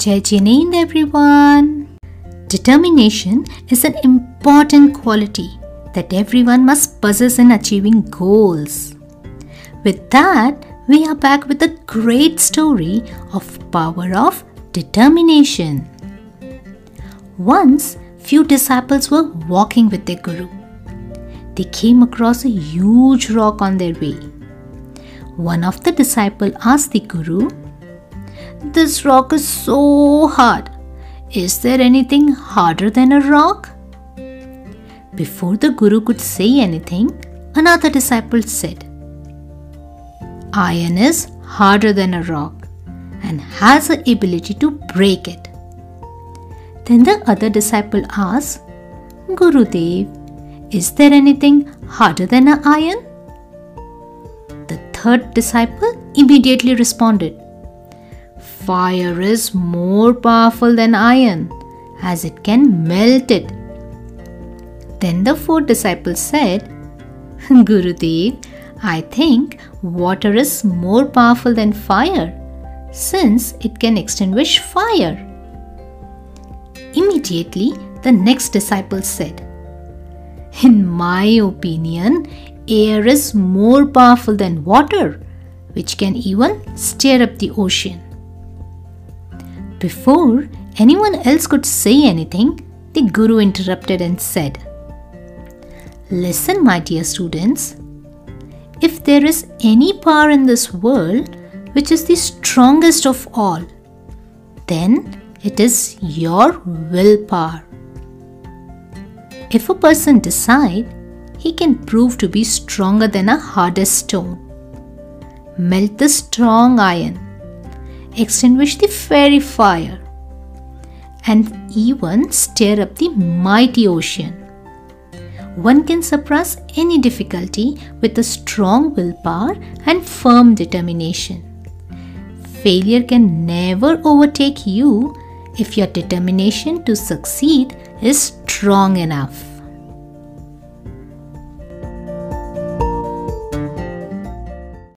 Jai everyone! Determination is an important quality that everyone must possess in achieving goals. With that, we are back with a great story of power of determination. Once, few disciples were walking with their guru. They came across a huge rock on their way. One of the disciples asked the guru, "This rock is so hard. Is there anything harder than a rock?" Before the guru could say anything, another disciple said, Iron is harder than a rock and has the ability to break it. Then the other disciple asked, Gurudev, is there anything harder than an iron? The third disciple immediately responded, Fire is more powerful than iron as it can melt it. Then the fourth disciple said, Gurudev, I think water is more powerful than fire since it can extinguish fire. Immediately, the next disciple said, In my opinion, air is more powerful than water, which can even stir up the ocean. Before anyone else could say anything, the Guru interrupted and said, Listen, my dear students, if there is any power in this world which is the strongest of all, then it is your willpower. If a person decide, he can prove to be stronger than a hardest stone. Melt the strong iron, extinguish the fairy fire, and even stir up the mighty ocean one can suppress any difficulty with a strong willpower and firm determination. Failure can never overtake you if your determination to succeed is strong enough.